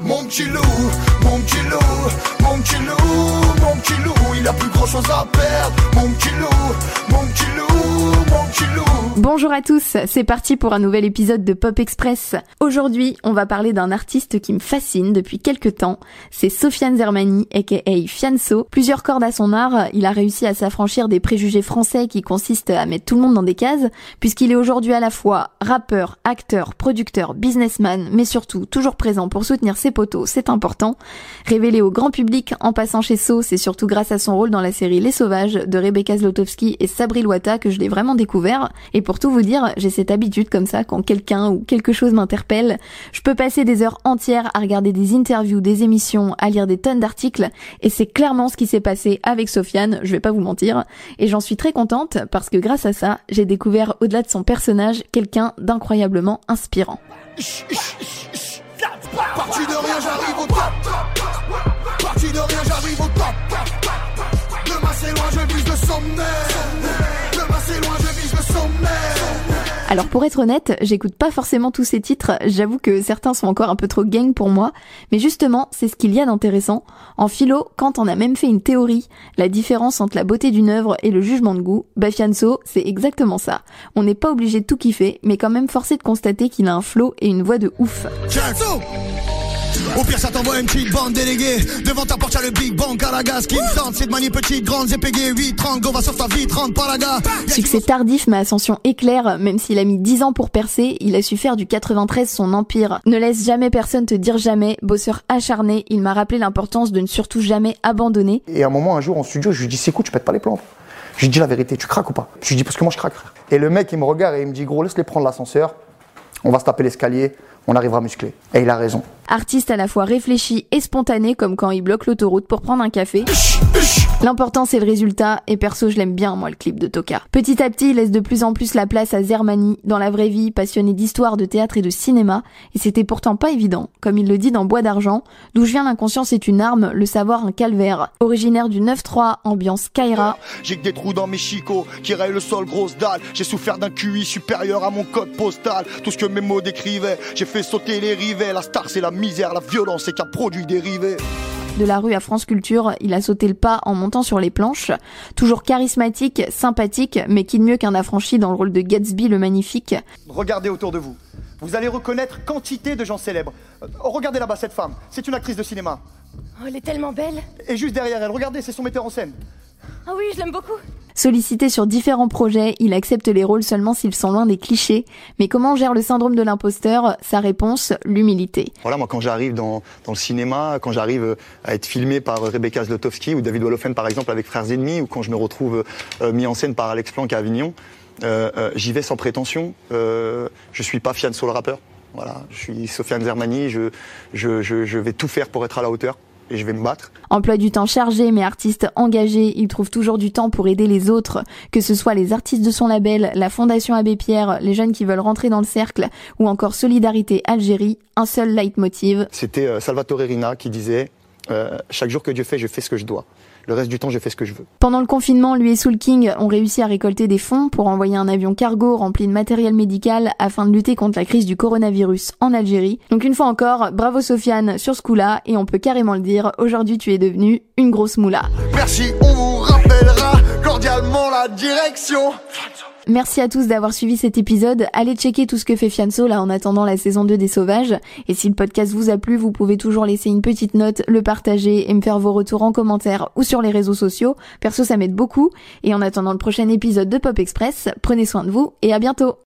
Mon petit loup, mon petit loup, mon petit loup, Bonjour à tous, c'est parti pour un nouvel épisode de Pop Express. Aujourd'hui, on va parler d'un artiste qui me fascine depuis quelques temps. C'est Sofiane Zermani, aka Fianso. Plusieurs cordes à son art, il a réussi à s'affranchir des préjugés français qui consistent à mettre tout le monde dans des cases, puisqu'il est aujourd'hui à la fois rappeur, acteur, producteur, businessman, mais surtout toujours présent pour soutenir ses poteaux, c'est important. Révélé au grand public en passant chez So, c'est surtout grâce à son rôle dans la série Les Sauvages de Rebecca Zlotowski et Sabri Loata que je l'ai vraiment découvert. Et pour tout vous dire, j'ai cette habitude comme ça, quand quelqu'un ou quelque chose m'interpelle, je peux passer des heures entières à regarder des interviews, des émissions, à lire des tonnes d'articles, et c'est clairement ce qui s'est passé avec Sofiane, je vais pas vous mentir, et j'en suis très contente parce que grâce à ça, j'ai découvert au-delà de son personnage quelqu'un d'incroyablement inspirant. Alors pour être honnête, j'écoute pas forcément tous ces titres, j'avoue que certains sont encore un peu trop gang pour moi, mais justement, c'est ce qu'il y a d'intéressant. En philo, quand on a même fait une théorie, la différence entre la beauté d'une œuvre et le jugement de goût, bah Fianso, c'est exactement ça. On n'est pas obligé de tout kiffer, mais quand même forcé de constater qu'il a un flow et une voix de ouf. Au pire, ça t'envoie une petite bande déléguée. Devant ta porte, y'a le Big Bang à la gaz qui me tente. C'est de manier petite, grande, j'ai payé 8, 30, go, va sur ta vie, 30 par la gare. Succès tardif mais ascension éclair, même s'il a mis 10 ans pour percer, il a su faire du 93 son empire. Ne laisse jamais personne te dire jamais, bosseur acharné, il m'a rappelé l'importance de ne surtout jamais abandonner. Et à un moment, un jour en studio, je lui dis c'est cool, tu pètes pas les plombs. Je lui dis la vérité, tu craques ou pas? Je lui dis parce que moi je craque, frère. Et le mec, il me regarde et il me dit gros, laisse-les prendre l'ascenseur, on va se taper l'escalier, on arrivera musclé. Et il a raison. Artiste à la fois réfléchi et spontané comme quand il bloque l'autoroute pour prendre un café. L'important c'est le résultat et perso je l'aime bien moi le clip de Toka. Petit à petit il laisse de plus en plus la place à Zermani dans la vraie vie, passionné d'histoire, de théâtre et de cinéma et c'était pourtant pas évident, comme il le dit dans Bois d'argent, d'où je viens l'inconscience est une arme, le savoir un calvaire. Originaire du 9-3, ambiance Kaira, J'ai que des trous dans mes chicots qui rayent le sol, grosse dalle. J'ai souffert d'un QI supérieur à mon code postal. Tout ce que mes mots décrivaient, j'ai fait sauter les rivets. La star, c'est la misère, la violence, c'est qu'un produit dérivé. De la rue à France Culture, il a sauté le pas en montant sur les planches. Toujours charismatique, sympathique, mais qui de mieux qu'un affranchi dans le rôle de Gatsby le magnifique. Regardez autour de vous. Vous allez reconnaître quantité de gens célèbres. Euh, regardez là-bas cette femme. C'est une actrice de cinéma. Oh, elle est tellement belle. Et juste derrière elle, regardez, c'est son metteur en scène. Ah oui, je l'aime beaucoup. Sollicité sur différents projets, il accepte les rôles seulement s'ils sont loin des clichés. Mais comment gère le syndrome de l'imposteur? Sa réponse, l'humilité. Voilà, moi, quand j'arrive dans, dans le cinéma, quand j'arrive euh, à être filmé par euh, Rebecca Zlotowski ou David Wolofen, par exemple, avec Frères Ennemis, ou quand je me retrouve euh, mis en scène par Alex Planck à Avignon, euh, euh, j'y vais sans prétention. Je suis pas Fianso le rappeur. Voilà, je suis Sofiane Zermani. Je, je, je vais tout faire pour être à la hauteur et je vais me battre. Emploi du temps chargé mais artiste engagé, il trouve toujours du temps pour aider les autres, que ce soit les artistes de son label, la Fondation Abbé Pierre, les jeunes qui veulent rentrer dans le cercle, ou encore Solidarité Algérie, un seul leitmotiv. C'était euh, Salvatore Rina qui disait euh, Chaque jour que Dieu fait, je fais ce que je dois. Le reste du temps, je fais ce que je veux. Pendant le confinement, lui et Soul King ont réussi à récolter des fonds pour envoyer un avion cargo rempli de matériel médical afin de lutter contre la crise du coronavirus en Algérie. Donc une fois encore, bravo Sofiane sur ce coup-là et on peut carrément le dire, aujourd'hui tu es devenu une grosse moula. Merci, on vous rappellera cordialement la direction. Merci à tous d'avoir suivi cet épisode. Allez checker tout ce que fait Fianso là en attendant la saison 2 des Sauvages. Et si le podcast vous a plu, vous pouvez toujours laisser une petite note, le partager et me faire vos retours en commentaire ou sur les réseaux sociaux. Perso, ça m'aide beaucoup. Et en attendant le prochain épisode de Pop Express, prenez soin de vous et à bientôt.